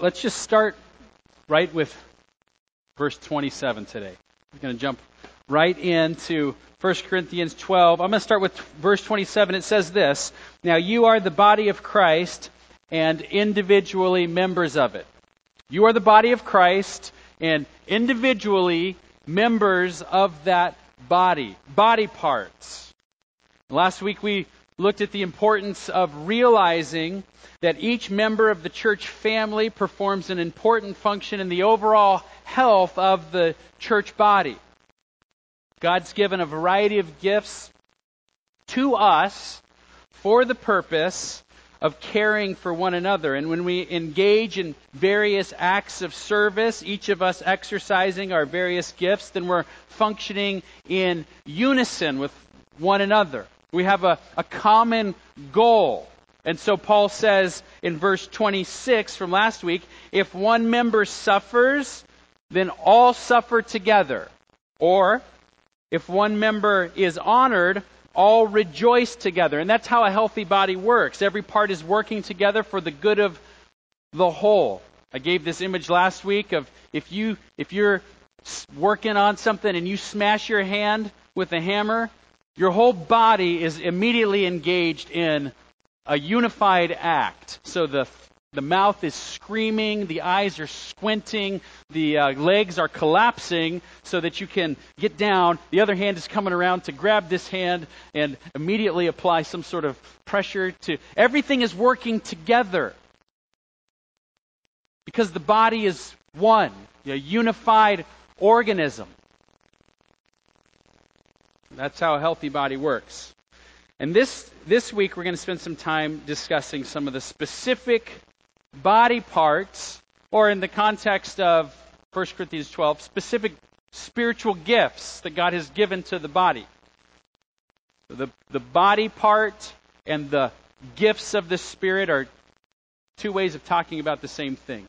let's just start right with verse 27 today. We're going to jump right into 1 Corinthians 12. I'm going to start with verse 27. It says this Now you are the body of Christ and individually members of it. You are the body of Christ and individually members of that body, body parts. Last week we looked at the importance of realizing that each member of the church family performs an important function in the overall health of the church body. God's given a variety of gifts to us for the purpose of caring for one another. And when we engage in various acts of service, each of us exercising our various gifts, then we're functioning in unison with one another. We have a, a common goal. And so Paul says in verse 26 from last week if one member suffers, then all suffer together. Or if one member is honored, all rejoice together. And that's how a healthy body works. Every part is working together for the good of the whole. I gave this image last week of if you if you're working on something and you smash your hand with a hammer, your whole body is immediately engaged in a unified act. So the the mouth is screaming, the eyes are squinting, the uh, legs are collapsing so that you can get down. The other hand is coming around to grab this hand and immediately apply some sort of pressure to. Everything is working together because the body is one, a unified organism. That's how a healthy body works. And this, this week, we're going to spend some time discussing some of the specific body parts, or in the context of 1 Corinthians 12, specific spiritual gifts that God has given to the body. The, the body part and the gifts of the Spirit are two ways of talking about the same thing.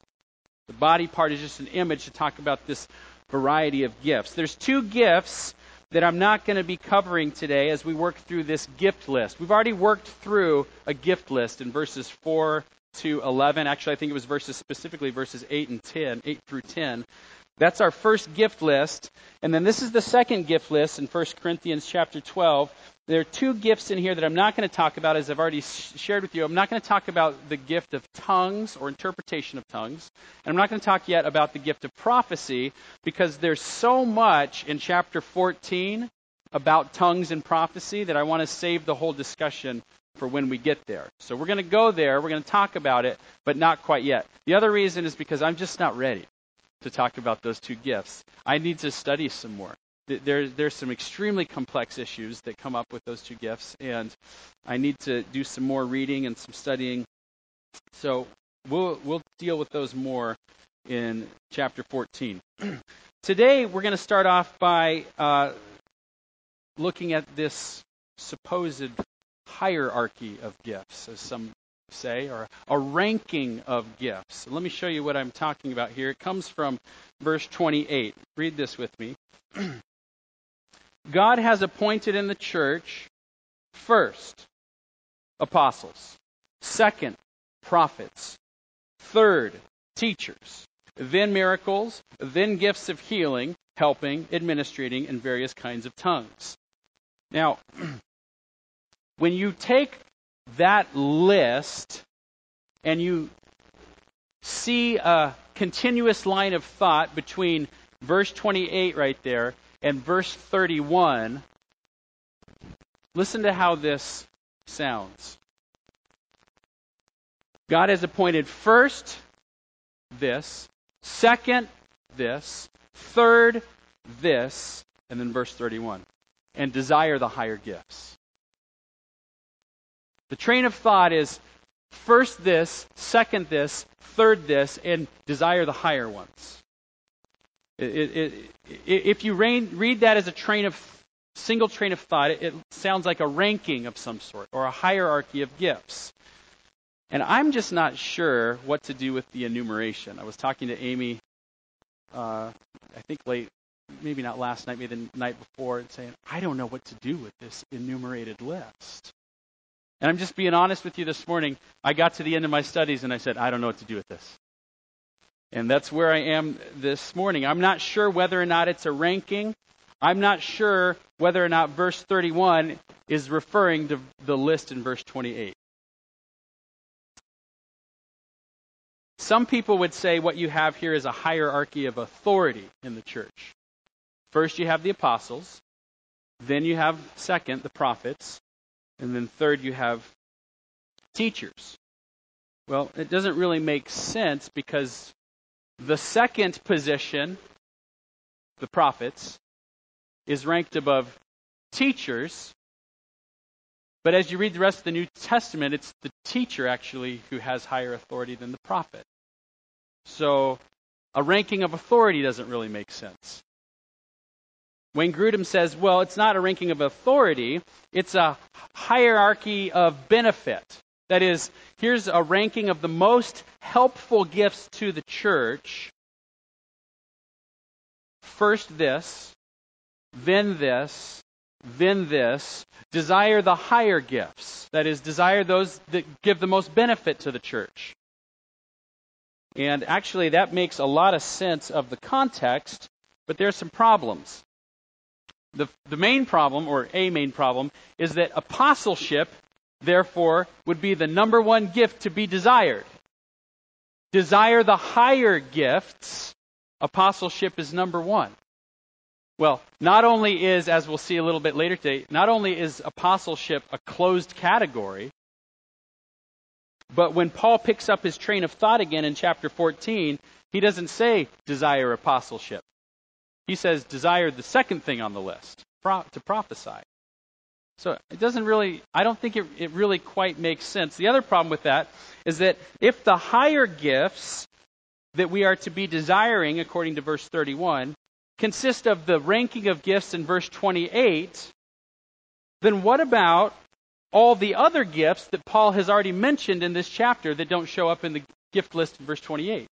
The body part is just an image to talk about this variety of gifts. There's two gifts that I'm not going to be covering today as we work through this gift list. We've already worked through a gift list in verses 4 to 11. Actually, I think it was verses specifically verses 8 and 10, 8 through 10. That's our first gift list. And then this is the second gift list in 1 Corinthians chapter 12. There are two gifts in here that I'm not going to talk about, as I've already shared with you. I'm not going to talk about the gift of tongues or interpretation of tongues. And I'm not going to talk yet about the gift of prophecy because there's so much in chapter 14 about tongues and prophecy that I want to save the whole discussion for when we get there. So we're going to go there, we're going to talk about it, but not quite yet. The other reason is because I'm just not ready to talk about those two gifts. I need to study some more. There, there's some extremely complex issues that come up with those two gifts, and I need to do some more reading and some studying. So we'll, we'll deal with those more in chapter 14. Today, we're going to start off by uh, looking at this supposed hierarchy of gifts, as some say, or a ranking of gifts. Let me show you what I'm talking about here. It comes from verse 28. Read this with me. God has appointed in the church first apostles, second prophets, third teachers, then miracles, then gifts of healing, helping, administrating, and various kinds of tongues. Now, when you take that list and you see a continuous line of thought between verse 28 right there and verse 31, listen to how this sounds. God has appointed first this, second this, third this, and then verse 31, and desire the higher gifts. The train of thought is first this, second this, third this, and desire the higher ones. It, it, it, if you read, read that as a train of single train of thought, it, sounds like a ranking of some sort or a hierarchy of gifts. And I'm just not sure what to do with the enumeration. I was talking to Amy, uh, I think late, maybe not last night, maybe the night before, and saying, I don't know what to do with this enumerated list. And I'm just being honest with you this morning. I got to the end of my studies and I said, I don't know what to do with this. And that's where I am this morning. I'm not sure whether or not it's a ranking. I'm not sure whether or not verse 31 is referring to the list in verse 28. Some people would say what you have here is a hierarchy of authority in the church. First, you have the apostles. Then you have, second, the prophets. And then third, you have teachers. Well, it doesn't really make sense because the second position, the prophets, is ranked above teachers. But as you read the rest of the New Testament, it's the teacher actually who has higher authority than the prophet. So a ranking of authority doesn't really make sense. Wayne Grudem says, well, it's not a ranking of authority, it's a hierarchy of benefit. That is, here's a ranking of the most helpful gifts to the church. First this, then this, then this. Desire the higher gifts. That is, desire those that give the most benefit to the church. And actually, that makes a lot of sense of the context, but there's some problems. The, the main problem, or a main problem, is that apostleship therefore, would be the number one gift to be desired. Desire the higher gifts. Apostleship is number one. Well, not only is, as we'll see a little bit later today, not only is apostleship a closed category, but when Paul picks up his train of thought again in chapter 14, he doesn't say desire apostleship. He says desire the second thing on the list, to prophesy. So it doesn't really, I don't think it, it really quite makes sense. The other problem with that is that if the higher gifts that we are to be desiring, according to verse 31, consist of the ranking of gifts in verse 28, then what about all the other gifts that Paul has already mentioned in this chapter that don't show up in the gift list in verse 28?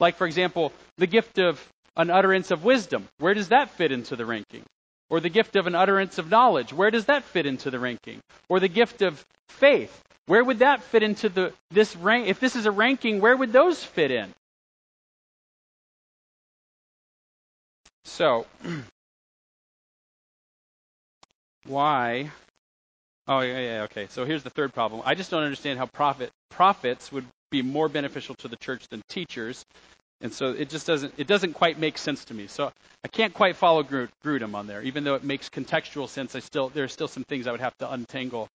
Like, for example, the gift of an utterance of wisdom. Where does that fit into the ranking? Or the gift of an utterance of knowledge. Where does that fit into the ranking? Or the gift of faith. Where would that fit into the this rank? If this is a ranking, where would those fit in? So, why? Oh yeah, yeah, okay. So here's the third problem. I just don't understand how prophet prophets would be more beneficial to the church than teachers. And so it just doesn't it doesn't quite make sense to me. So I can't quite follow Grudem on there, even though it makes contextual sense. I still there are still some things I would have to untangle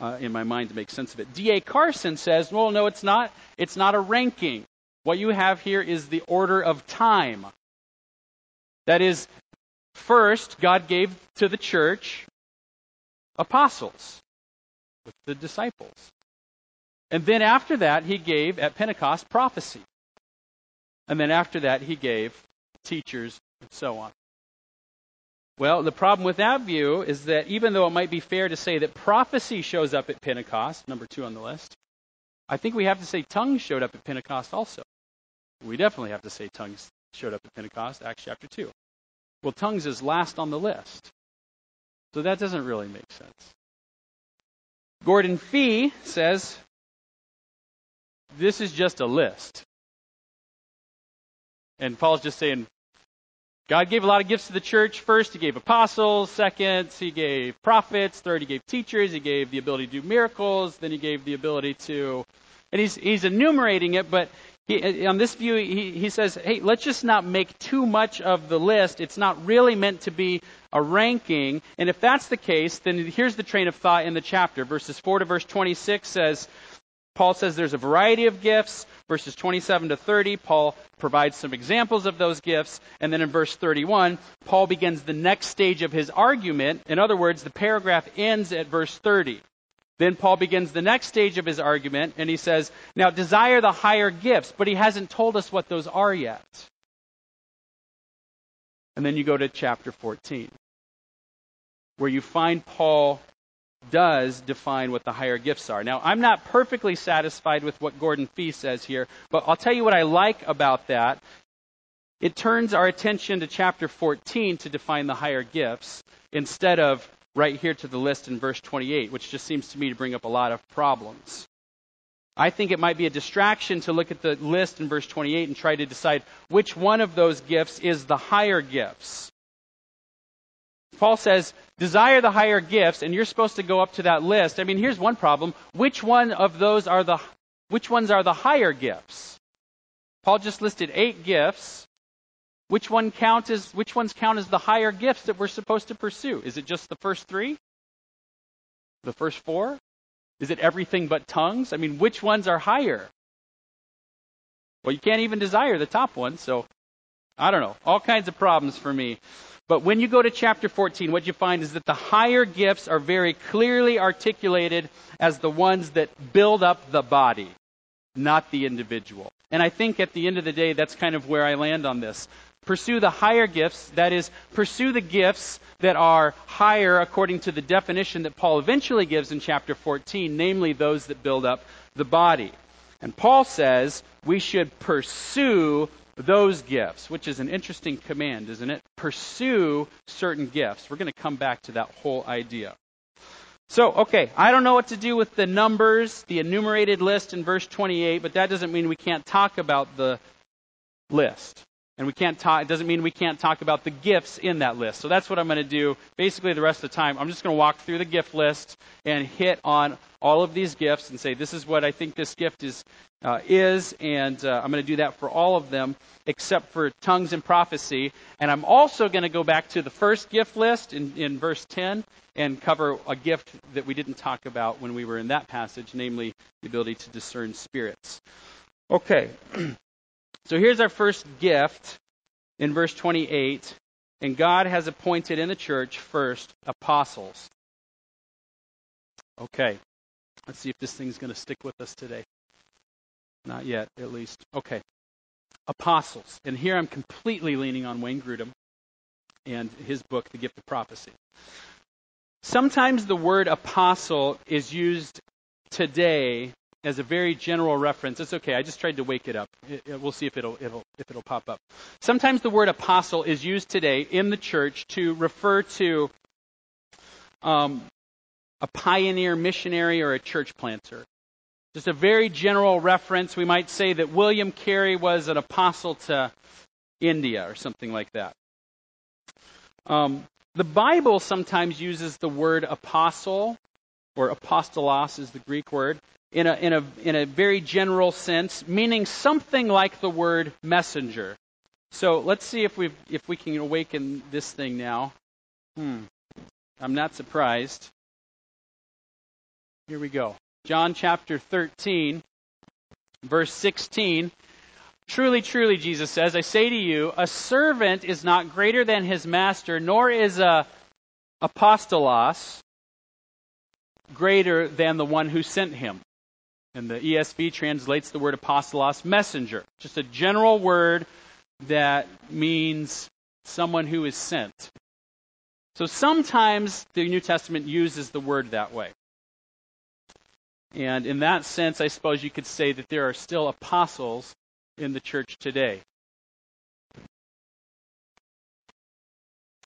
uh, in my mind to make sense of it. D.A. Carson says, well, no, it's not. It's not a ranking. What you have here is the order of time. That is, first God gave to the church apostles with the disciples, and then after that He gave at Pentecost prophecy. And then after that, he gave teachers and so on. Well, the problem with that view is that even though it might be fair to say that prophecy shows up at Pentecost, number two on the list, I think we have to say tongues showed up at Pentecost also. We definitely have to say tongues showed up at Pentecost, Acts chapter 2. Well, tongues is last on the list. So that doesn't really make sense. Gordon Fee says this is just a list. And Paul's just saying, God gave a lot of gifts to the church. First, he gave apostles. Second, he gave prophets. Third, he gave teachers. He gave the ability to do miracles. Then he gave the ability to, and he's, he's enumerating it, but he, on this view, he, he says, hey, let's just not make too much of the list. It's not really meant to be a ranking. And if that's the case, then here's the train of thought in the chapter. Verses 4 to verse 26 says, Paul says there's a variety of gifts. Verses 27 to 30, Paul provides some examples of those gifts. And then in verse 31, Paul begins the next stage of his argument. In other words, the paragraph ends at verse 30. Then Paul begins the next stage of his argument, and he says, Now desire the higher gifts, but he hasn't told us what those are yet. And then you go to chapter 14, where you find Paul does define what the higher gifts are. Now, I'm not perfectly satisfied with what Gordon Fee says here, but I'll tell you what I like about that. It turns our attention to chapter 14 to define the higher gifts instead of right here to the list in verse 28, which just seems to me to bring up a lot of problems. I think it might be a distraction to look at the list in verse 28 and try to decide which one of those gifts is the higher gifts. Paul says, desire the higher gifts, and you're supposed to go up to that list. I mean, here's one problem. Which one of those are the, which ones are the higher gifts? Paul just listed eight gifts. Which one count as, which ones count as the higher gifts that we're supposed to pursue? Is it just the first three? The first four? Is it everything but tongues? I mean, which ones are higher? Well, you can't even desire the top one, so I don't know. All kinds of problems for me. But when you go to chapter 14, what you find is that the higher gifts are very clearly articulated as the ones that build up the body, not the individual. And I think at the end of the day, that's kind of where I land on this. Pursue the higher gifts, that is, pursue the gifts that are higher according to the definition that Paul eventually gives in chapter 14, namely those that build up the body. And Paul says we should pursue those gifts, which is an interesting command, isn't it? Pursue certain gifts. We're going to come back to that whole idea. So, okay, I don't know what to do with the numbers, the enumerated list in verse 28, but that doesn't mean we can't talk about the list. And we can't talk, it doesn't mean we can't talk about the gifts in that list. So that's what I'm going to do basically the rest of the time. I'm just going to walk through the gift list and hit on all of these gifts and say, this is what I think this gift is, uh, is and uh, I'm going to do that for all of them except for tongues and prophecy. And I'm also going to go back to the first gift list in, in verse 10 and cover a gift that we didn't talk about when we were in that passage, namely the ability to discern spirits. Okay. So here's our first gift in verse 28. And God has appointed in the church first apostles. Okay. Let's see if this thing's going to stick with us today. Not yet, at least. Okay. Apostles. And here I'm completely leaning on Wayne Grudem and his book, The Gift of Prophecy. Sometimes the word apostle is used today as a very general reference. It's okay. I just tried to wake it up. It, it, we'll see if it'll, it'll, if it'll pop up. Sometimes the word apostle is used today in the church to refer to um, a pioneer missionary or a church planter. Just a very general reference. We might say that William Carey was an apostle to India or something like that. Um, the Bible sometimes uses the word apostle, or apostolos is the Greek word, in a, in a, in a very general sense, meaning something like the word messenger. So let's see if, we if we can awaken this thing now. Hmm. I'm not surprised. Here we go. John chapter 13, verse 16. Truly, truly, Jesus says, I say to you, a servant is not greater than his master, nor is a apostolos greater than the one who sent him. And the ESV translates the word apostolos, messenger. Just a general word that means someone who is sent. So sometimes the New Testament uses the word that way. And in that sense, I suppose you could say that there are still apostles in the church today.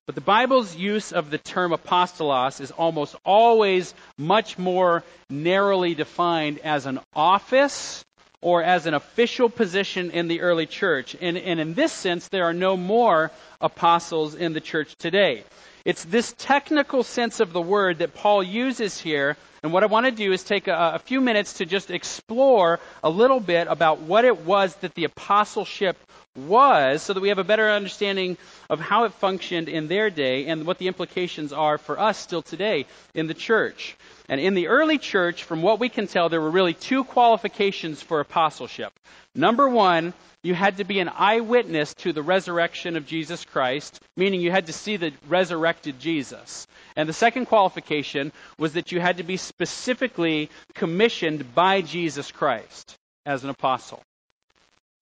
But the Bible's use of the term apostolos is almost always much more narrowly defined as an office or as an official position in the early church. And, and in this sense, there are no more apostles in the church today. It's this technical sense of the word that Paul uses here. And what I want to do is take a, a, few minutes to just explore a little bit about what it was that the apostleship was so that we have a better understanding of how it functioned in their day and what the implications are for us still today in the church. And in the early church, from what we can tell, there were really two qualifications for apostleship. Number one, you had to be an eyewitness to the resurrection of Jesus Christ, meaning you had to see the resurrected Jesus. And the second qualification was that you had to be specifically commissioned by Jesus Christ as an apostle.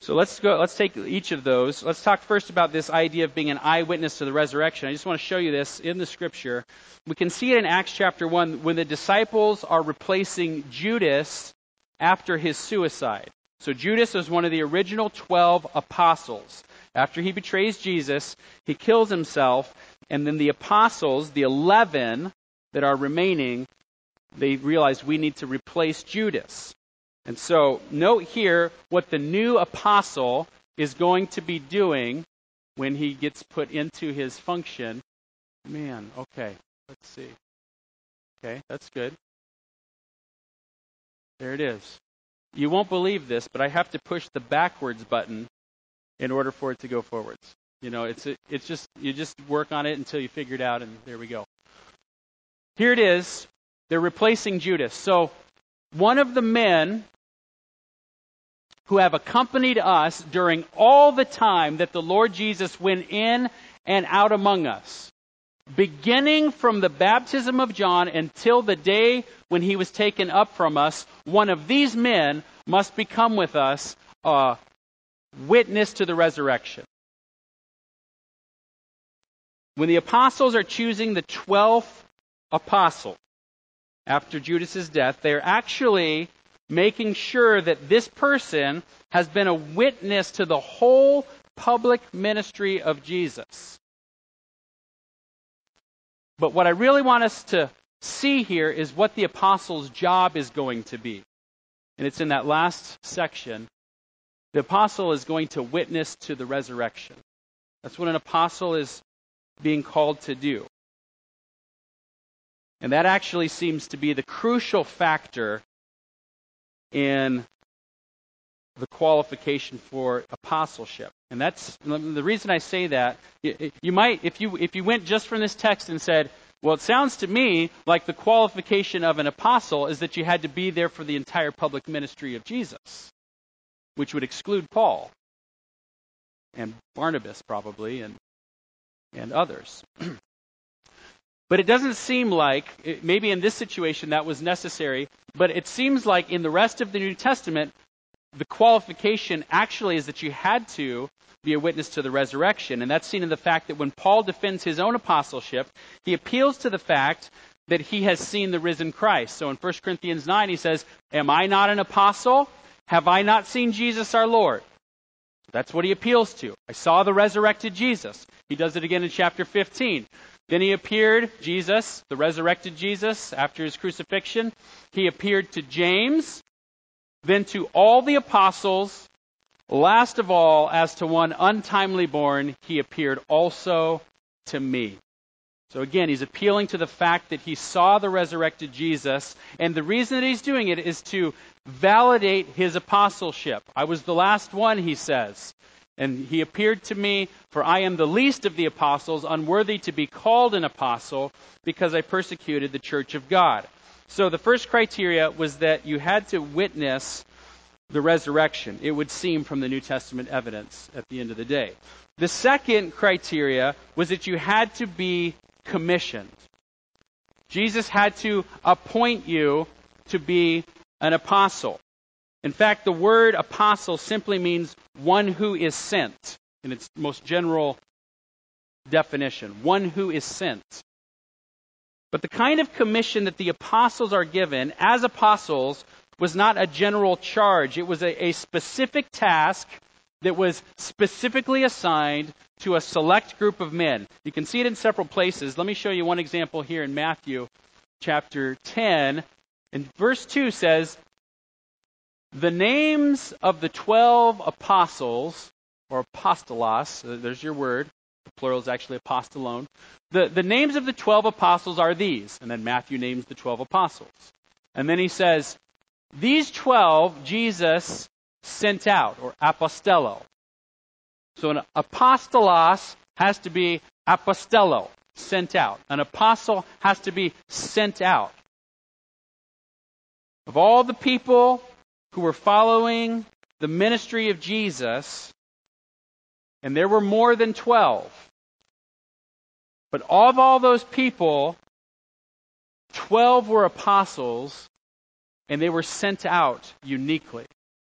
So let's go. Let's take each of those. Let's talk first about this idea of being an eyewitness to the resurrection. I just want to show you this in the scripture. We can see it in Acts chapter one when the disciples are replacing Judas after his suicide. So Judas was one of the original twelve apostles. After he betrays Jesus, he kills himself, and then the apostles, the eleven that are remaining, they realize we need to replace Judas. And so, note here what the new apostle is going to be doing when he gets put into his function. Man, okay, let's see. Okay, that's good. There it is. You won't believe this, but I have to push the backwards button in order for it to go forwards. You know, it's it's just you just work on it until you figure it out, and there we go. Here it is. They're replacing Judas. So one of the men who have accompanied us during all the time that the Lord Jesus went in and out among us, beginning from the baptism of John until the day when he was taken up from us, one of these men must become with us a witness to the resurrection. When the apostles are choosing the 12th apostle after Judas's death, they're actually making sure that this person has been a witness to the whole public ministry of Jesus. But what I really want us to see here is what the apostle's job is going to be. And it's in that last section. The apostle is going to witness to the resurrection. That's what an apostle is being called to do. And that actually seems to be the crucial factor in the qualification for apostleship. And that's the reason I say that. You might, if you, if you went just from this text and said, well, it sounds to me like the qualification of an apostle is that you had to be there for the entire public ministry of Jesus, which would exclude Paul and Barnabas probably and and others. but it doesn't seem like maybe in this situation that was necessary, but it seems like in the rest of the New Testament the qualification actually is that you had to be a witness to the resurrection. And that's seen in the fact that when Paul defends his own apostleship, he appeals to the fact that he has seen the risen Christ. So in 1 Corinthians 9, he says, Am I not an apostle? Have I not seen Jesus our Lord? That's what he appeals to. I saw the resurrected Jesus. He does it again in chapter 15. Then he appeared, Jesus, the resurrected Jesus, after his crucifixion. He appeared to James, then to all the apostles, last of all, as to one untimely born, he appeared also to me. So again, he's appealing to the fact that he saw the resurrected Jesus, and the reason that he's doing it is to validate his apostleship. I was the last one, he says. And he appeared to me, for I am the least of the apostles, unworthy to be called an apostle, because I persecuted the church of God. So the first criteria was that you had to witness the resurrection, it would seem from the New Testament evidence at the end of the day. The second criteria was that you had to be commissioned. Jesus had to appoint you to be an apostle. In fact, the word apostle simply means one who is sent in its most general definition. One who is sent. But the kind of commission that the apostles are given as apostles was not a general charge. It was a, a specific task that was specifically assigned to a select group of men. You can see it in several places. Let me show you one example here in Matthew chapter 10. And verse 2 says, The names of the 12 apostles, or apostolos, uh, there's your word, the plural is actually apostolone, the, the names of the 12 apostles are these. And then Matthew names the 12 apostles. And then he says, These 12 Jesus sent out, or apostello. So an apostolos has to be apostello, sent out. An apostle has to be sent out. Of all the people who were following the ministry of Jesus, and there were more than 12, but of all those people, 12 were apostles, and they were sent out uniquely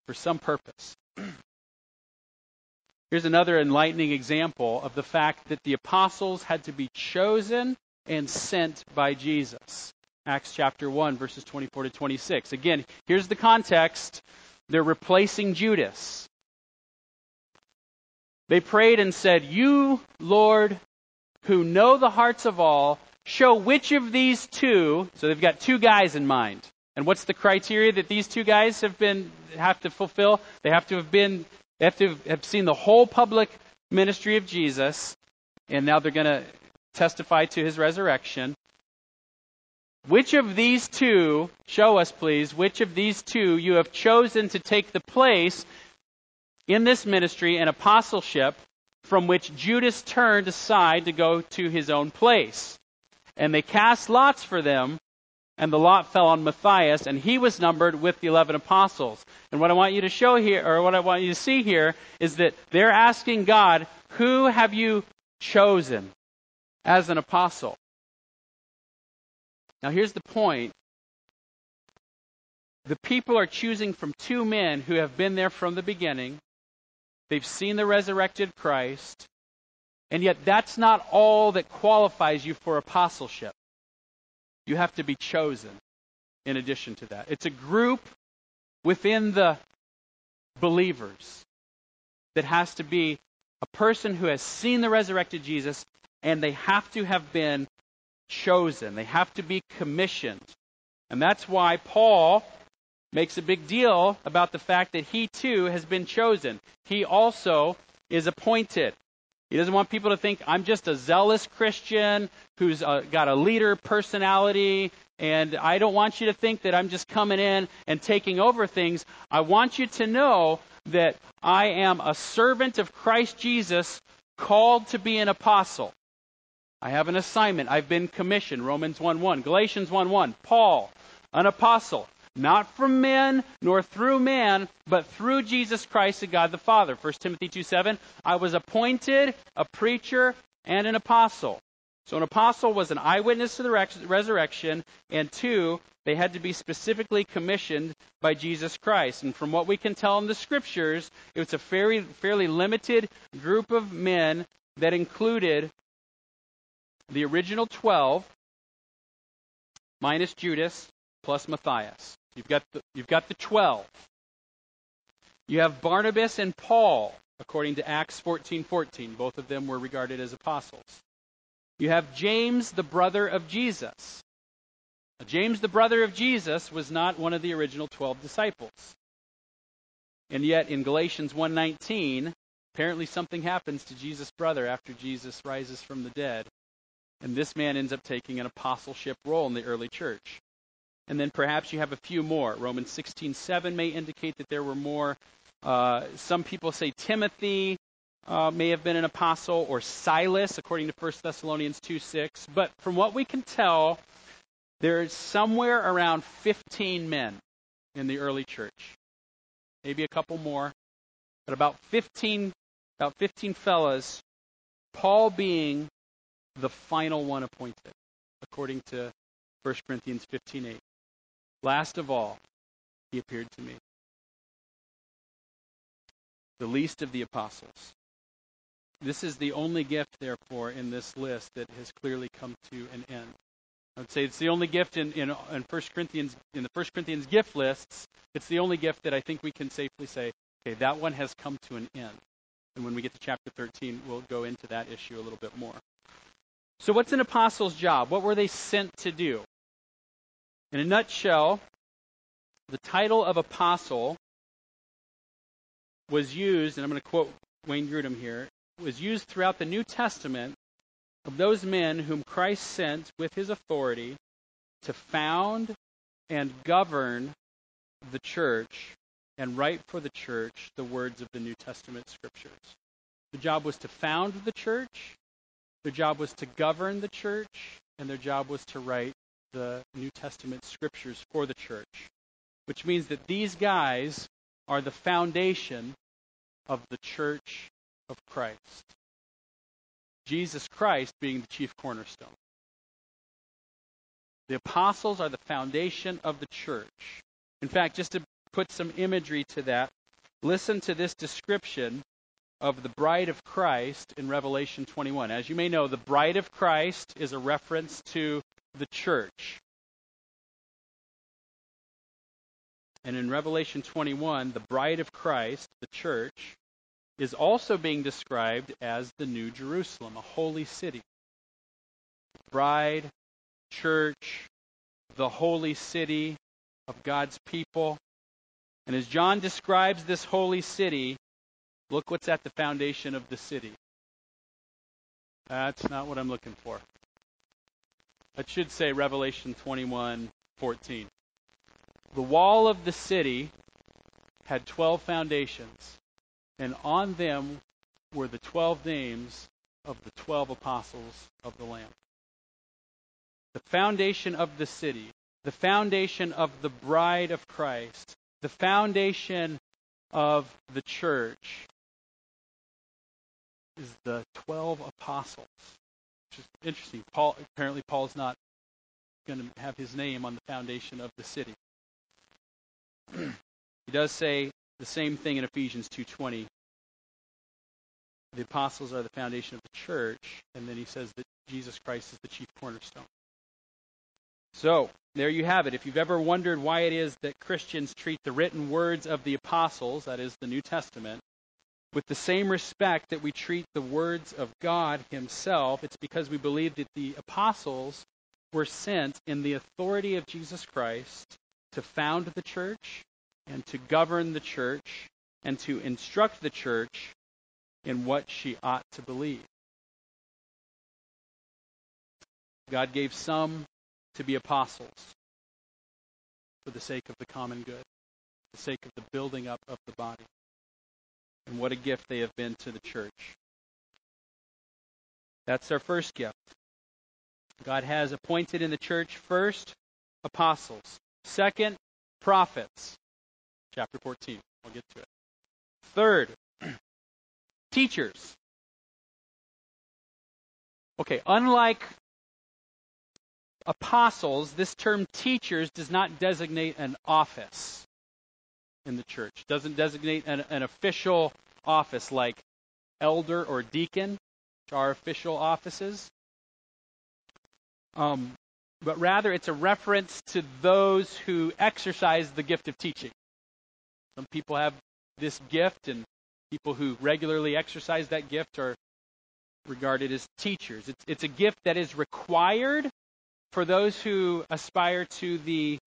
for some purpose. Here's another enlightening example of the fact that the apostles had to be chosen and sent by Jesus. Acts chapter 1, verses 24 to 26. Again, here's the context. They're replacing Judas. They prayed and said, You, Lord, who know the hearts of all, show which of these two, so they've got two guys in mind, And what's the criteria that these two guys have been have to fulfill? They have to have been they have to have seen the whole public ministry of Jesus, and now they're going to testify to his resurrection. Which of these two, show us please, which of these two you have chosen to take the place in this ministry and apostleship from which Judas turned aside to go to his own place? And they cast lots for them, and the lot fell on Matthias, and he was numbered with the eleven apostles. And what I want you to show here, or what I want you to see here, is that they're asking God, Who have you chosen as an apostle? Now, here's the point. The people are choosing from two men who have been there from the beginning. They've seen the resurrected Christ. And yet, that's not all that qualifies you for apostleship. You have to be chosen in addition to that. It's a group within the believers that has to be a person who has seen the resurrected Jesus, and they have to have been chosen. They have to be commissioned. And that's why Paul makes a big deal about the fact that he too has been chosen. He also is appointed. He doesn't want people to think I'm just a zealous Christian who's uh, got a leader personality, and I don't want you to think that I'm just coming in and taking over things. I want you to know that I am a servant of Christ Jesus called to be an apostle. I have an assignment. I've been commissioned. Romans 1 1. Galatians 1 1. Paul, an apostle, not from men nor through man, but through Jesus Christ and God the Father. 1 Timothy 2 7. I was appointed a preacher and an apostle. So an apostle was an eyewitness to the resurrection, and two, they had to be specifically commissioned by Jesus Christ. And from what we can tell in the scriptures, it was a fairly, fairly limited group of men that included the original 12 minus Judas plus Matthias. You've got the, you've got the 12. You have Barnabas and Paul, according to Acts 14:14. Both of them were regarded as apostles. You have James, the brother of Jesus. Now, James, the brother of Jesus, was not one of the original 12 disciples. And yet in Galatians 1:19, apparently something happens to Jesus' brother after Jesus rises from the dead. And this man ends up taking an apostleship role in the early church. And then perhaps you have a few more. Romans 16:7 may indicate that there were more. Uh, some people say Timothy uh, may have been an apostle, or Silas, according to 1 Thessalonians 2:6. But from what we can tell, there's somewhere around 15 men in the early church. Maybe a couple more, but about 15, about 15 fellas. Paul being the final one appointed, according to 1 Corinthians 15:8. Last of all, he appeared to me. The least of the apostles. This is the only gift, therefore, in this list that has clearly come to an end. I would say it's the only gift in, in, in 1 Corinthians in the 1 Corinthians gift lists. It's the only gift that I think we can safely say, okay, that one has come to an end. And when we get to chapter 13, we'll go into that issue a little bit more. So, what's an apostle's job? What were they sent to do? In a nutshell, the title of apostle was used, and I'm going to quote Wayne Grudem here, was used throughout the New Testament of those men whom Christ sent with his authority to found and govern the church and write for the church the words of the New Testament scriptures. The job was to found the church their job was to govern the church, and their job was to write the New Testament scriptures for the church, which means that these guys are the foundation of the church of Christ. Jesus Christ being the chief cornerstone. The apostles are the foundation of the church. In fact, just to put some imagery to that, listen to this description of the bride of Christ in Revelation 21. As you may know, the bride of Christ is a reference to the church. And in Revelation 21, the bride of Christ, the church, is also being described as the New Jerusalem, a holy city. Bride, church, the holy city, of God's people. And as John describes this holy city, look what's at the foundation of the city. That's not what I'm looking for. That should say Revelation 21:14. The wall of the city had 12 foundations, and on them were the 12 names of the 12 apostles of the Lamb. The foundation of the city, the foundation of the bride of Christ, the foundation of the church is the 12 apostles. Which is interesting. Paul apparently Paul's not going to have his name on the foundation of the city. he does say the same thing in Ephesians 2:20. The apostles are the foundation of the church, and then he says that Jesus Christ is the chief cornerstone. So, there you have it. If you've ever wondered why it is that Christians treat the written words of the apostles, that is the New Testament, with the same respect that we treat the words of God Himself, it's because we believe that the apostles were sent in the authority of Jesus Christ to found the church and to govern the church and to instruct the church in what she ought to believe. God gave some to be apostles for the sake of the common good, the sake of the building up of the body. And what a gift they have been to the church. That's our first gift. God has appointed in the church first apostles, second prophets. Chapter 14. I'll get to it. Third, teachers. Okay, unlike apostles, this term teachers does not designate an office in the church. Doesn't designate an, an official office like elder or deacon, which are official offices. Um, but rather it's a reference to those who exercise the gift of teaching. Some people have this gift, and people who regularly exercise that gift are regarded as teachers. It's, it's a gift that is required for those who aspire to the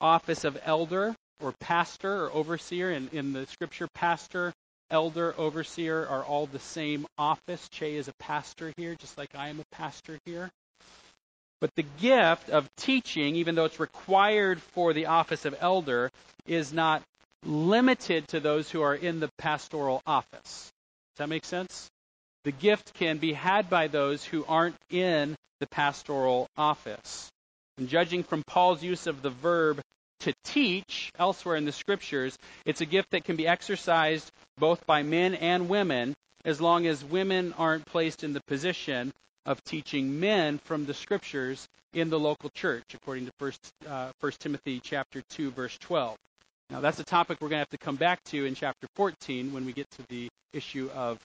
office of elder or pastor or overseer. In, in the scripture, pastor, elder, overseer are all the same office. Che is a pastor here, just like I am a pastor here. But the gift of teaching, even though it's required for the office of elder, is not limited to those who are in the pastoral office. Does that make sense? The gift can be had by those who aren't in the pastoral office. And judging from Paul's use of the verb to teach elsewhere in the scriptures, it's a gift that can be exercised both by men and women as long as women aren't placed in the position of teaching men from the scriptures in the local church, according to 1, uh, 1 Timothy chapter 2, verse 12. Now, that's a topic we're going to have to come back to in chapter 14 when we get to the issue of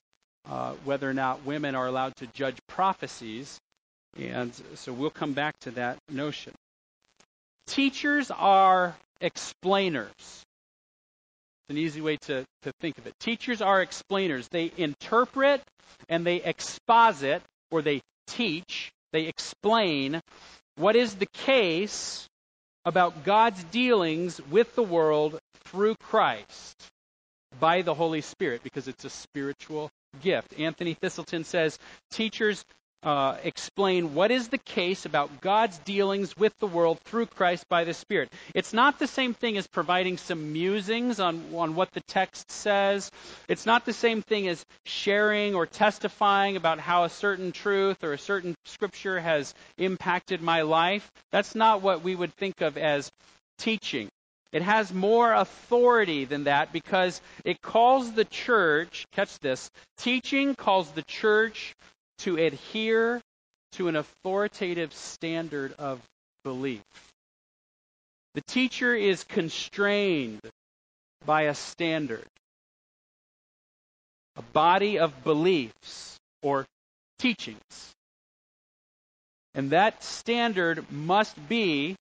uh, whether or not women are allowed to judge prophecies. And so we'll come back to that notion. Teachers are explainers. It's an easy way to, to think of it. Teachers are explainers. They interpret and they exposit, or they teach, they explain what is the case about God's dealings with the world through Christ by the Holy Spirit, because it's a spiritual gift. Anthony Thiselton says teachers uh, explain what is the case about God's dealings with the world through Christ by the Spirit. It's not the same thing as providing some musings on, on what the text says. It's not the same thing as sharing or testifying about how a certain truth or a certain scripture has impacted my life. That's not what we would think of as teaching. It has more authority than that because it calls the church, catch this, teaching calls the church to adhere to an authoritative standard of belief. The teacher is constrained by a standard, a body of beliefs or teachings. And that standard must be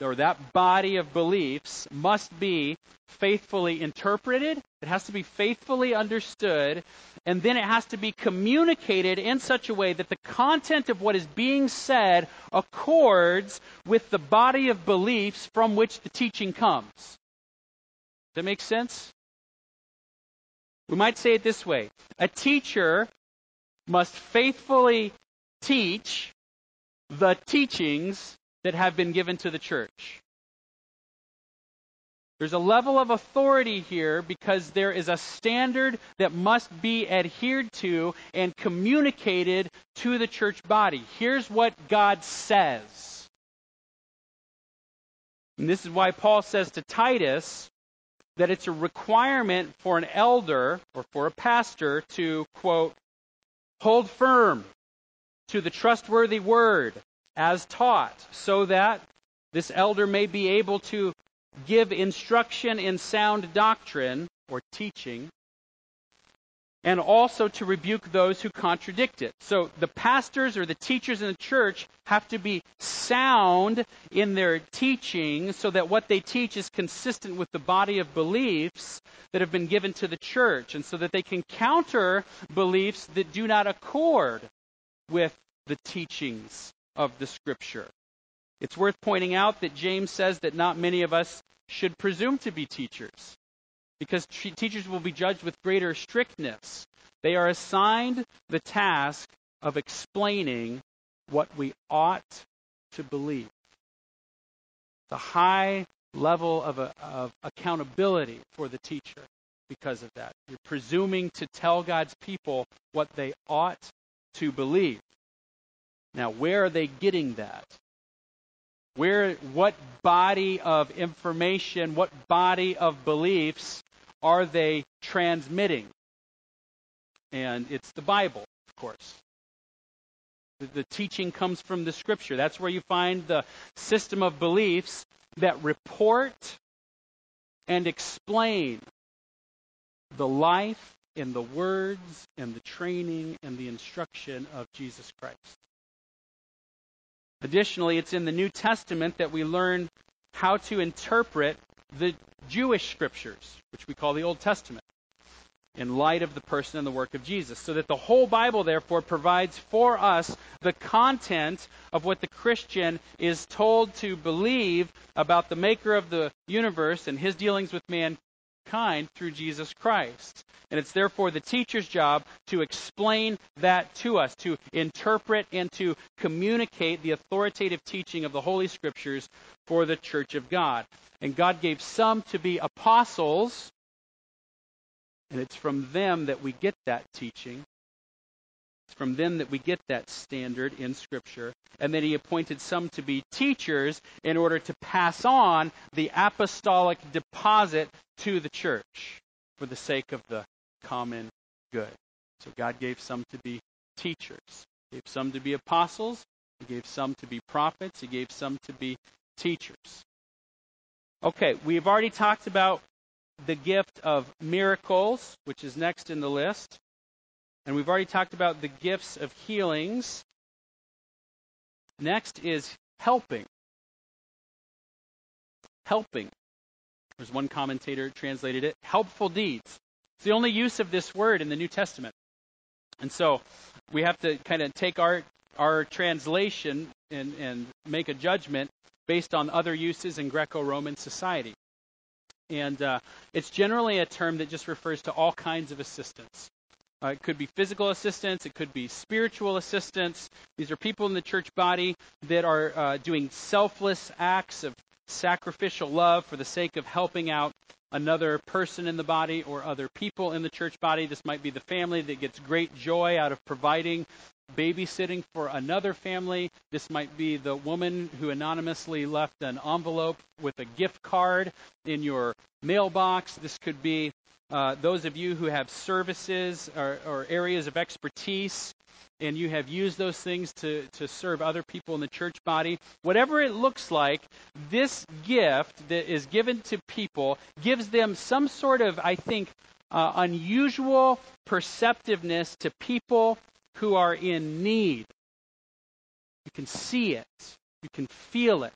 or that body of beliefs must be faithfully interpreted, it has to be faithfully understood, and then it has to be communicated in such a way that the content of what is being said accords with the body of beliefs from which the teaching comes. Does that make sense? We might say it this way A teacher must faithfully teach the teachings that have been given to the church. There's a level of authority here because there is a standard that must be adhered to and communicated to the church body. Here's what God says. And this is why Paul says to Titus that it's a requirement for an elder or for a pastor to, quote, hold firm to the trustworthy word as taught, so that this elder may be able to give instruction in sound doctrine or teaching, and also to rebuke those who contradict it. So the pastors or the teachers in the church have to be sound in their teaching so that what they teach is consistent with the body of beliefs that have been given to the church, and so that they can counter beliefs that do not accord with the teachings of the Scripture. It's worth pointing out that James says that not many of us should presume to be teachers because teachers will be judged with greater strictness. They are assigned the task of explaining what we ought to believe. A high level of, a, of accountability for the teacher because of that. You're presuming to tell God's people what they ought to believe. Now, where are they getting that? Where, what body of information, what body of beliefs are they transmitting? And it's the Bible, of course. The, the teaching comes from the Scripture. That's where you find the system of beliefs that report and explain the life and the words and the training and the instruction of Jesus Christ. Additionally, it's in the New Testament that we learn how to interpret the Jewish scriptures, which we call the Old Testament, in light of the person and the work of Jesus. So that the whole Bible, therefore, provides for us the content of what the Christian is told to believe about the maker of the universe and his dealings with man, kind through Jesus Christ. And it's therefore the teacher's job to explain that to us, to interpret and to communicate the authoritative teaching of the Holy Scriptures for the church of God. And God gave some to be apostles, and it's from them that we get that teaching. It's from them that we get that standard in Scripture. And then he appointed some to be teachers in order to pass on the apostolic deposit to the church for the sake of the common good. So God gave some to be teachers, he gave some to be apostles, he gave some to be prophets, he gave some to be teachers. Okay, we've already talked about the gift of miracles, which is next in the list. And we've already talked about the gifts of healings. Next is helping. Helping. There's one commentator translated it helpful deeds. It's the only use of this word in the New Testament. And so we have to kind of take our, our translation and, and make a judgment based on other uses in Greco Roman society. And uh, it's generally a term that just refers to all kinds of assistance. Uh, it could be physical assistance. It could be spiritual assistance. These are people in the church body that are uh, doing selfless acts of sacrificial love for the sake of helping out another person in the body or other people in the church body. This might be the family that gets great joy out of providing babysitting for another family. This might be the woman who anonymously left an envelope with a gift card in your mailbox. This could be uh, those of you who have services or, or, areas of expertise and you have used those things to, to serve other people in the church body, whatever it looks like, this gift that is given to people gives them some sort of, I think, uh, unusual perceptiveness to people who are in need. You can see it, you can feel it.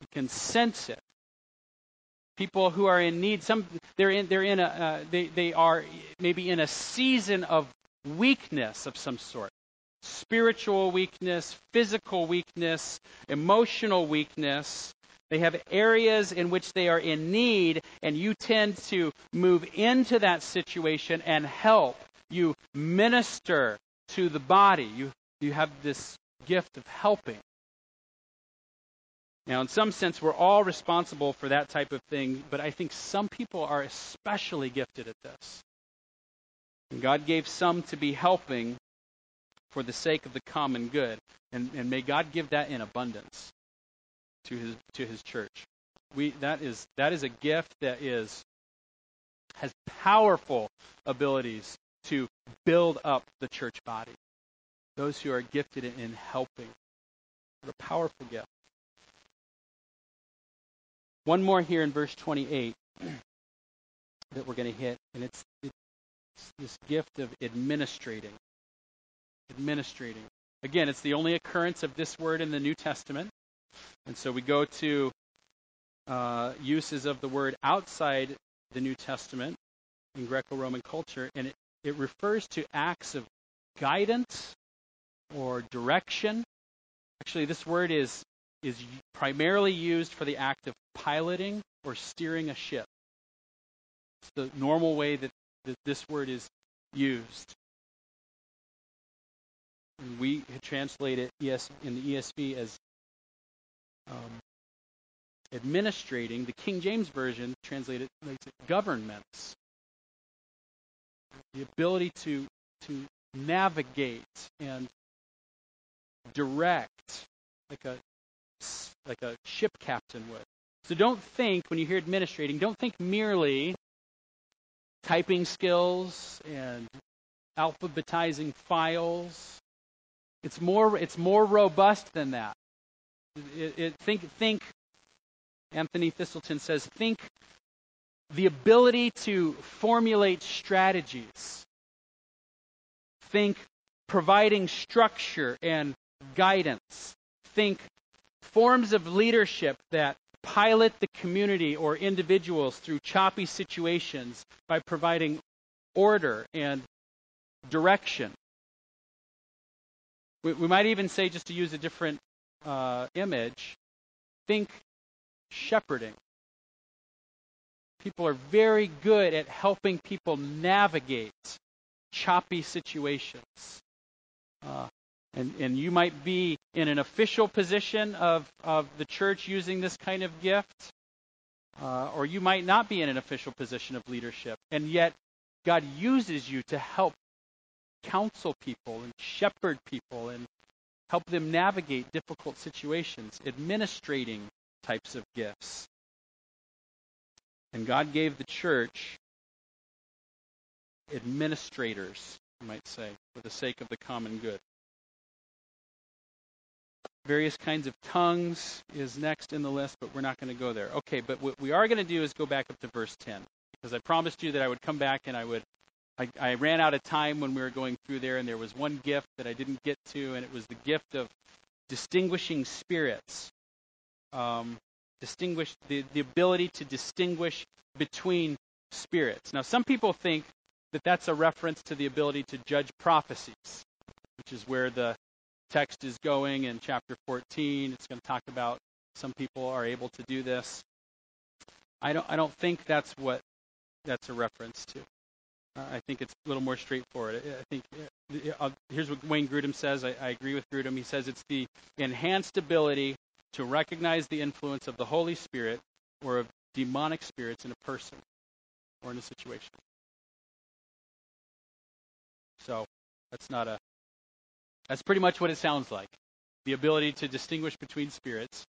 You can sense it. People who are in need, some they're in they're in a uh, they they are maybe in a season of weakness of some sort. Spiritual weakness, physical weakness, emotional weakness. They have areas in which they are in need, and you tend to move into that situation and help. You minister to the body. You, you have this gift of helping. Now, in some sense, we're all responsible for that type of thing, but I think some people are especially gifted at this. And God gave some to be helping for the sake of the common good. And, and may God give that in abundance to his, to his church. We, that, is, that is a gift that is, has powerful abilities to build up the church body. Those who are gifted in helping. What a powerful gift. One more here in verse 28 that we're going to hit, and it's, it's this gift of administrating. Administrating. Again, it's the only occurrence of this word in the New Testament. And so we go to uh, uses of the word outside the New Testament in Greco Roman culture, and it, it refers to acts of guidance or direction. Actually, this word is is primarily used for the act of piloting or steering a ship. It's the normal way that, that this word is used. And we translate it in the ESV as um, administrating. The King James Version translates it governments. The ability to, to navigate and direct, like a like a ship captain would. So don't think, when you hear administrating, don't think merely typing skills and alphabetizing files. It's more, it's more robust than that. It, it, think, think, Anthony Thiselton says, think the ability to formulate strategies. Think providing structure and guidance. Think forms of leadership that pilot the community or individuals through choppy situations by providing order and direction. We, we might even say, just to use a different uh, image, think shepherding. People are very good at helping people navigate choppy situations. Uh, and, and you might be in an official position of, of the church using this kind of gift, uh, or you might not be in an official position of leadership. And yet, God uses you to help counsel people and shepherd people and help them navigate difficult situations, administrating types of gifts. And God gave the church administrators, you might say, for the sake of the common good. Various kinds of tongues is next in the list, but we're not going to go there. Okay, but what we are going to do is go back up to verse 10, because I promised you that I would come back and I would. I, I ran out of time when we were going through there, and there was one gift that I didn't get to, and it was the gift of distinguishing spirits. Um, distinguish the, the ability to distinguish between spirits. Now, some people think that that's a reference to the ability to judge prophecies, which is where the text is going in chapter 14. It's going to talk about some people are able to do this. I don't, I don't think that's what that's a reference to. Uh, I think it's a little more straightforward. I think uh, here's what Wayne Grudem says. I, I agree with Grudem. He says it's the enhanced ability to recognize the influence of the Holy Spirit or of demonic spirits in a person or in a situation. So that's not a that's pretty much what it sounds like the ability to distinguish between spirits.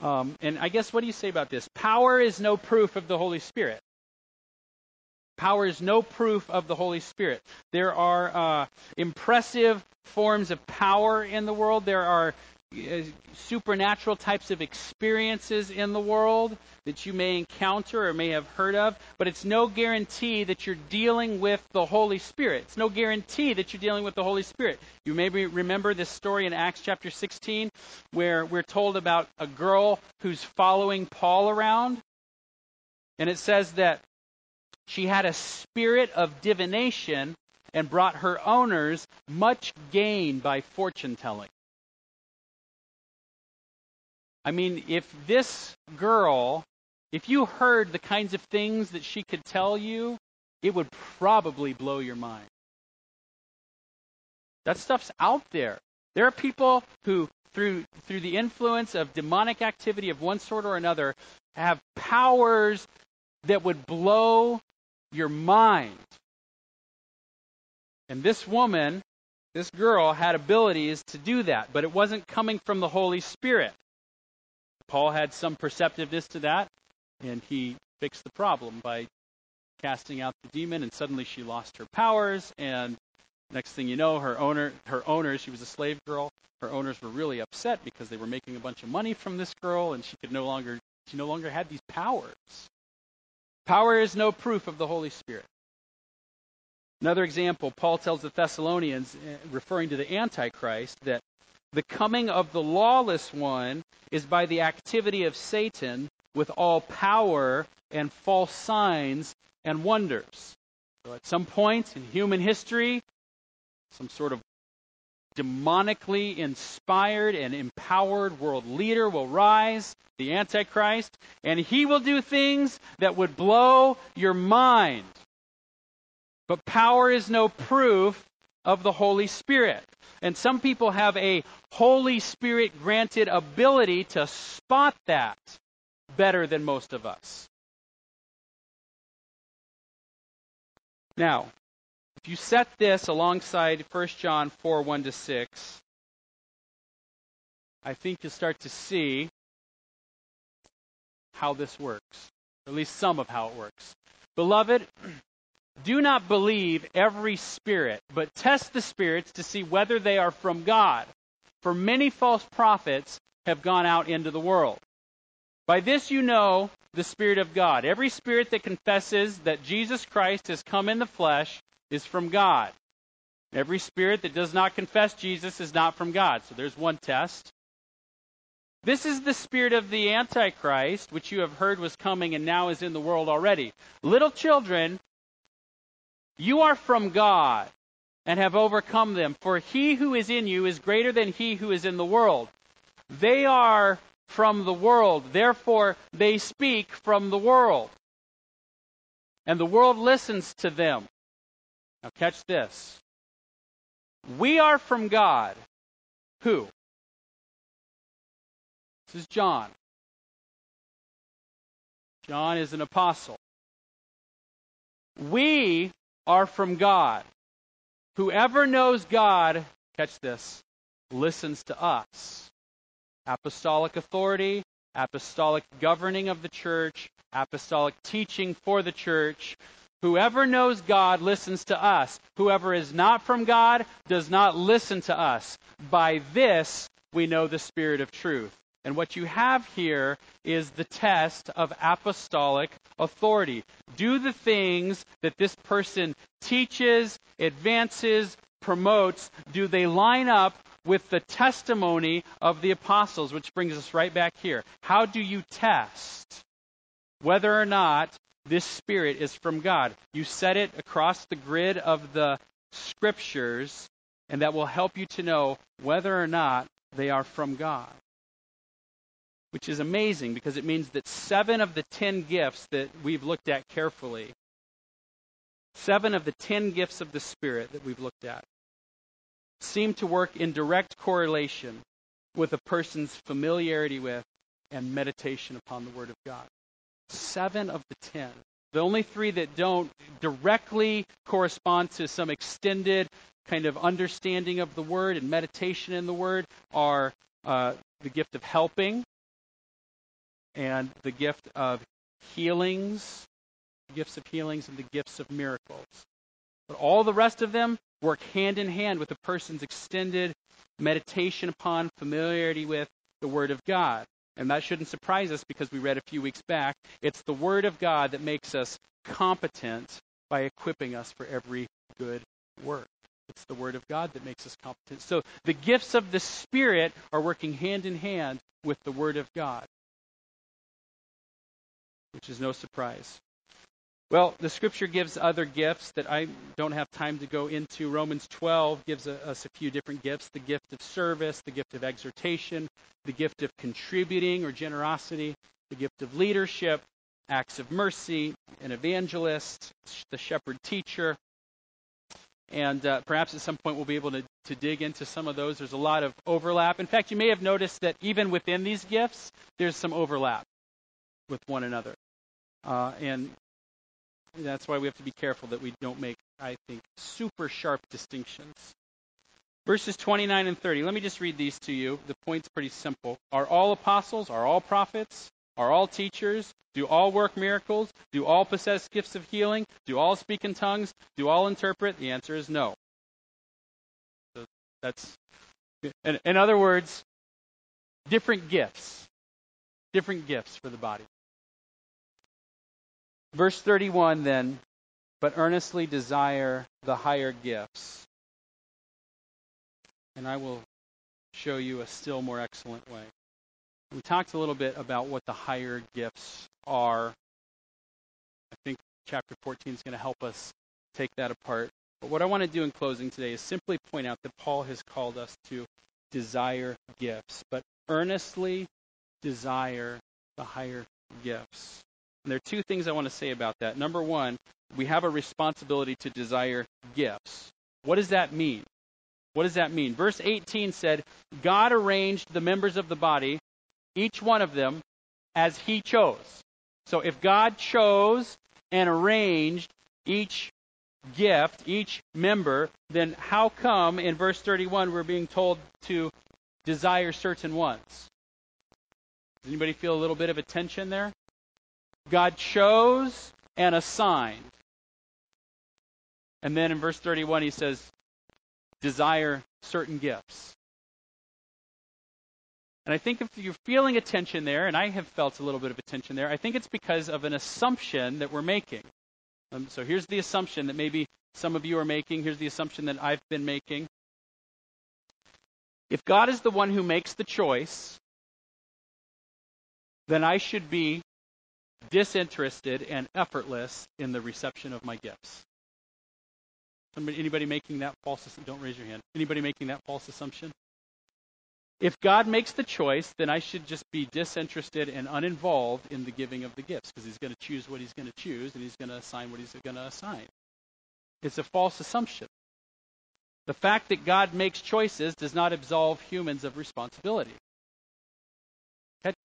Um, and I guess what do you say about this? Power is no proof of the Holy Spirit. Power is no proof of the Holy Spirit. There are uh, impressive forms of power in the world. There are Uh, supernatural types of experiences in the world that you may encounter or may have heard of, but it's no guarantee that you're dealing with the Holy Spirit. It's no guarantee that you're dealing with the Holy Spirit. You maybe remember this story in Acts chapter 16 where we're told about a girl who's following Paul around. And it says that she had a spirit of divination and brought her owners much gain by fortune telling. I mean, if this girl, if you heard the kinds of things that she could tell you, it would probably blow your mind. That stuff's out there. There are people who, through, through the influence of demonic activity of one sort or another, have powers that would blow your mind. And this woman, this girl, had abilities to do that, but it wasn't coming from the Holy Spirit. Paul had some perceptiveness to that, and he fixed the problem by casting out the demon, and suddenly she lost her powers, and next thing you know, her owner, her owners, she was a slave girl, her owners were really upset because they were making a bunch of money from this girl, and she could no longer, she no longer had these powers. Power is no proof of the Holy Spirit. Another example, Paul tells the Thessalonians, eh, referring to the Antichrist, that the coming of the lawless one is by the activity of Satan with all power and false signs and wonders. So at some point in human history, some sort of demonically inspired and empowered world leader will rise, the Antichrist, and he will do things that would blow your mind. But power is no proof of the Holy Spirit. And some people have a Holy Spirit granted ability to spot that better than most of us. Now, if you set this alongside 1 John 4 1 to 6, I think you'll start to see how this works, or at least some of how it works. Beloved, do not believe every spirit, but test the spirits to see whether they are from God. For many false prophets have gone out into the world. By this you know the Spirit of God. Every spirit that confesses that Jesus Christ has come in the flesh is from God. Every spirit that does not confess Jesus is not from God. So there's one test. This is the spirit of the Antichrist, which you have heard was coming and now is in the world already. Little children, you are from God and have overcome them, for he who is in you is greater than he who is in the world. They are from the world, therefore they speak from the world. And the world listens to them. Now, catch this. We are from God. Who? This is John. John is an apostle. We are from God. Whoever knows God, catch this, listens to us. Apostolic authority, apostolic governing of the church, apostolic teaching for the church. Whoever knows God listens to us. Whoever is not from God does not listen to us. By this we know the Spirit of truth. And what you have here is the test of apostolic authority. Do the things that this person teaches, advances, promotes, do they line up with the testimony of the apostles? Which brings us right back here. How do you test whether or not this spirit is from God? You set it across the grid of the scriptures, and that will help you to know whether or not they are from God which is amazing because it means that seven of the ten gifts that we've looked at carefully, seven of the ten gifts of the Spirit that we've looked at, seem to work in direct correlation with a person's familiarity with and meditation upon the Word of God. Seven of the ten. The only three that don't directly correspond to some extended kind of understanding of the Word and meditation in the Word are uh, the gift of helping, and the gift of healings, gifts of healings, and the gifts of miracles. But all the rest of them, work hand in hand with the person's extended meditation upon, familiarity with the Word of God. And that shouldn't surprise us because we read a few weeks back. It's the Word of God that makes us competent by equipping us for every good work. It's the Word of God that makes us competent. So the gifts of the Spirit are working hand in hand with the Word of God, which is no surprise. Well, the scripture gives other gifts that I don't have time to go into. Romans 12 gives us a few different gifts the gift of service, the gift of exhortation, the gift of contributing or generosity, the gift of leadership, acts of mercy, an evangelist, the shepherd teacher. And uh, perhaps at some point we'll be able to, to dig into some of those. There's a lot of overlap. In fact, you may have noticed that even within these gifts, there's some overlap with one another. Uh, and that's why we have to be careful that we don't make, I think, super sharp distinctions. Verses 29 and 30. Let me just read these to you. The point's pretty simple. Are all apostles? Are all prophets? Are all teachers? Do all work miracles? Do all possess gifts of healing? Do all speak in tongues? Do all interpret? The answer is no. So that's, in, in other words, different gifts. Different gifts for the body. Verse 31 then, but earnestly desire the higher gifts. And I will show you a still more excellent way. We talked a little bit about what the higher gifts are. I think chapter 14 is going to help us take that apart. But what I want to do in closing today is simply point out that Paul has called us to desire gifts, but earnestly desire the higher gifts. And there are two things I want to say about that. Number one, we have a responsibility to desire gifts. What does that mean? What does that mean? Verse 18 said, God arranged the members of the body, each one of them, as he chose. So if God chose and arranged each gift, each member, then how come in verse 31 we're being told to desire certain ones? Does anybody feel a little bit of a tension there? God chose and assigned. And then in verse 31, he says, desire certain gifts. And I think if you're feeling a tension there, and I have felt a little bit of a tension there, I think it's because of an assumption that we're making. Um, so here's the assumption that maybe some of you are making. Here's the assumption that I've been making. If God is the one who makes the choice, then I should be disinterested and effortless in the reception of my gifts. Somebody, anybody making that false? Assumption? Don't raise your hand. Anybody making that false assumption? If God makes the choice, then I should just be disinterested and uninvolved in the giving of the gifts because He's going to choose what He's going to choose and He's going to assign what He's going to assign. It's a false assumption. The fact that God makes choices does not absolve humans of responsibility.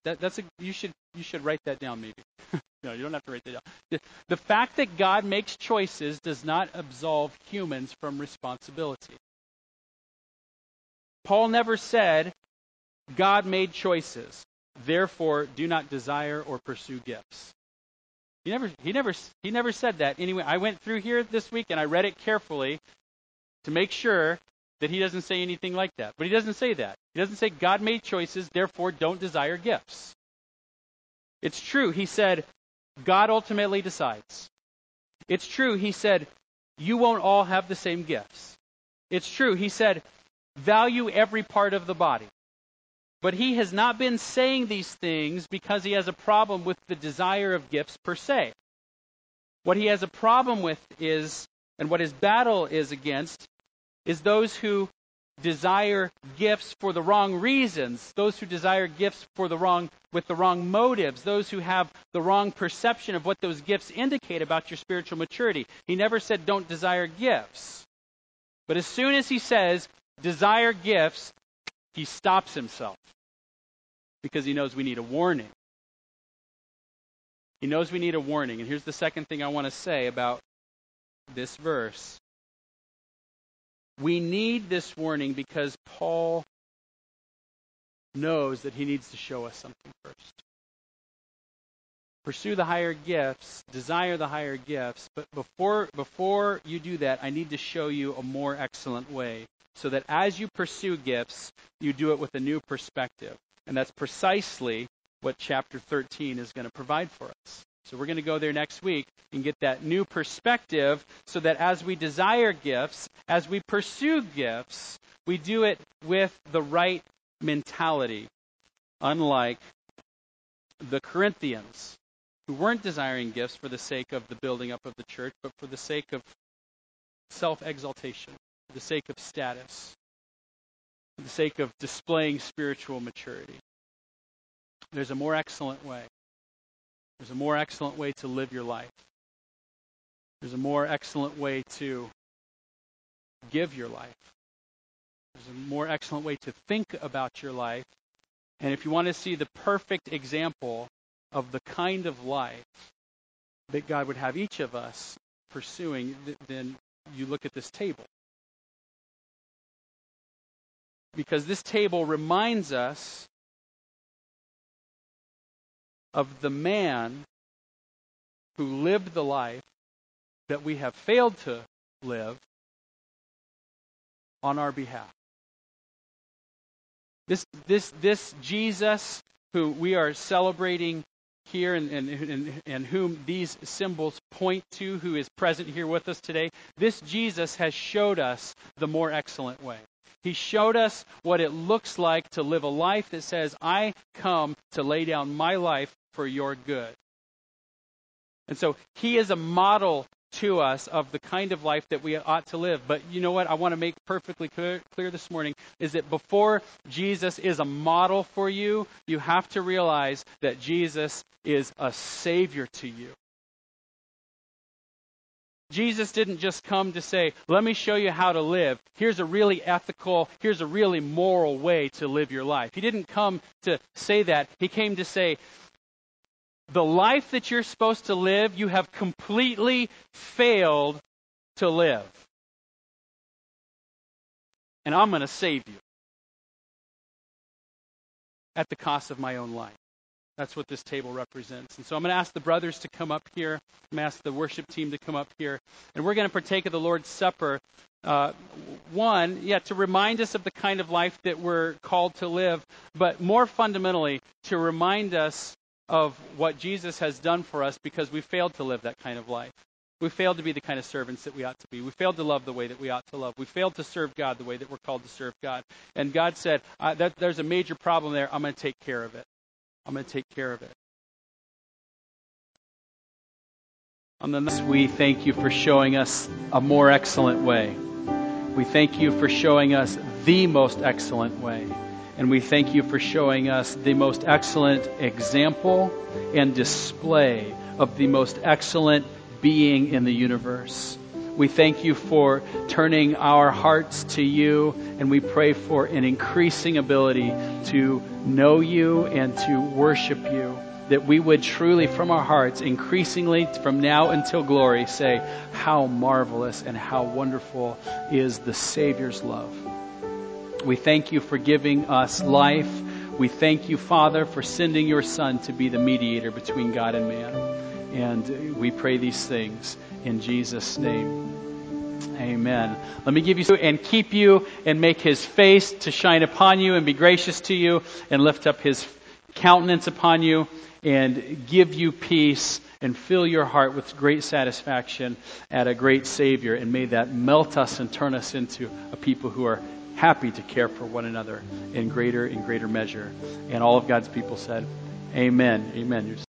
That, that, that's a, you should you should write that down maybe. no, you don't have to write that down. The, the fact that God makes choices does not absolve humans from responsibility. Paul never said God made choices, therefore do not desire or pursue gifts. He never he never he never said that. Anyway, I went through here this week and I read it carefully to make sure that he doesn't say anything like that. But he doesn't say that. He doesn't say God made choices, therefore don't desire gifts. It's true, he said, God ultimately decides. It's true, he said, you won't all have the same gifts. It's true, he said, value every part of the body. But he has not been saying these things because he has a problem with the desire of gifts per se. What he has a problem with is, and what his battle is against, is those who desire gifts for the wrong reasons, those who desire gifts for the wrong with the wrong motives, those who have the wrong perception of what those gifts indicate about your spiritual maturity. He never said don't desire gifts. But as soon as he says desire gifts, he stops himself because he knows we need a warning. He knows we need a warning. And here's the second thing I want to say about this verse we need this warning because Paul knows that he needs to show us something first. pursue the higher gifts, desire the higher gifts, but before before you do that, I need to show you a more excellent way so that as you pursue gifts, you do it with a new perspective. And that's precisely what chapter 13 is going to provide for us. So we're going to go there next week and get that new perspective so that as we desire gifts, as we pursue gifts, we do it with the right mentality, unlike the Corinthians who weren't desiring gifts for the sake of the building up of the church, but for the sake of self exaltation, for the sake of status, for the sake of displaying spiritual maturity. There's a more excellent way. There's a more excellent way to live your life. There's a more excellent way to give your life. There's a more excellent way to think about your life. And if you want to see the perfect example of the kind of life that God would have each of us pursuing, then you look at this table. Because this table reminds us of the man who lived the life that we have failed to live on our behalf. This, this, this Jesus who we are celebrating here and, and, and, and, whom these symbols point to, who is present here with us today, this Jesus has showed us the more excellent way. He showed us what it looks like to live a life that says, I come to lay down my life for your good. And so he is a model to us of the kind of life that we ought to live. But you know what I want to make perfectly clear, clear, this morning is that before Jesus is a model for you, you have to realize that Jesus is a savior to you. Jesus didn't just come to say, let me show you how to live. Here's a really ethical, here's a really moral way to live your life. He didn't come to say that. He came to say, the life that you're supposed to live, you have completely failed to live. And I'm going to save you at the cost of my own life. That's what this table represents. And so I'm going to ask the brothers to come up here. I'm going to ask the worship team to come up here. And we're going to partake of the Lord's Supper. Uh, one, yeah, to remind us of the kind of life that we're called to live, but more fundamentally, to remind us of what Jesus has done for us because we failed to live that kind of life. We failed to be the kind of servants that we ought to be. We failed to love the way that we ought to love. We failed to serve God the way that we're called to serve God. And God said, that, There's a major problem there. I'm going to take care of it. I'm going to take care of it. On the next, we thank you for showing us a more excellent way. We thank you for showing us the most excellent way. And we thank you for showing us the most excellent example and display of the most excellent being in the universe. We thank you for turning our hearts to you, and we pray for an increasing ability to know you and to worship you. That we would truly, from our hearts, increasingly from now until glory, say, How marvelous and how wonderful is the Savior's love. We thank you for giving us life. We thank you, Father, for sending your Son to be the mediator between God and man. And we pray these things in Jesus' name. Amen. Let me give you and keep you and make his face to shine upon you and be gracious to you and lift up his countenance upon you and give you peace and fill your heart with great satisfaction at a great Savior. And may that melt us and turn us into a people who are happy to care for one another in greater and greater measure. And all of God's people said, Amen. Amen.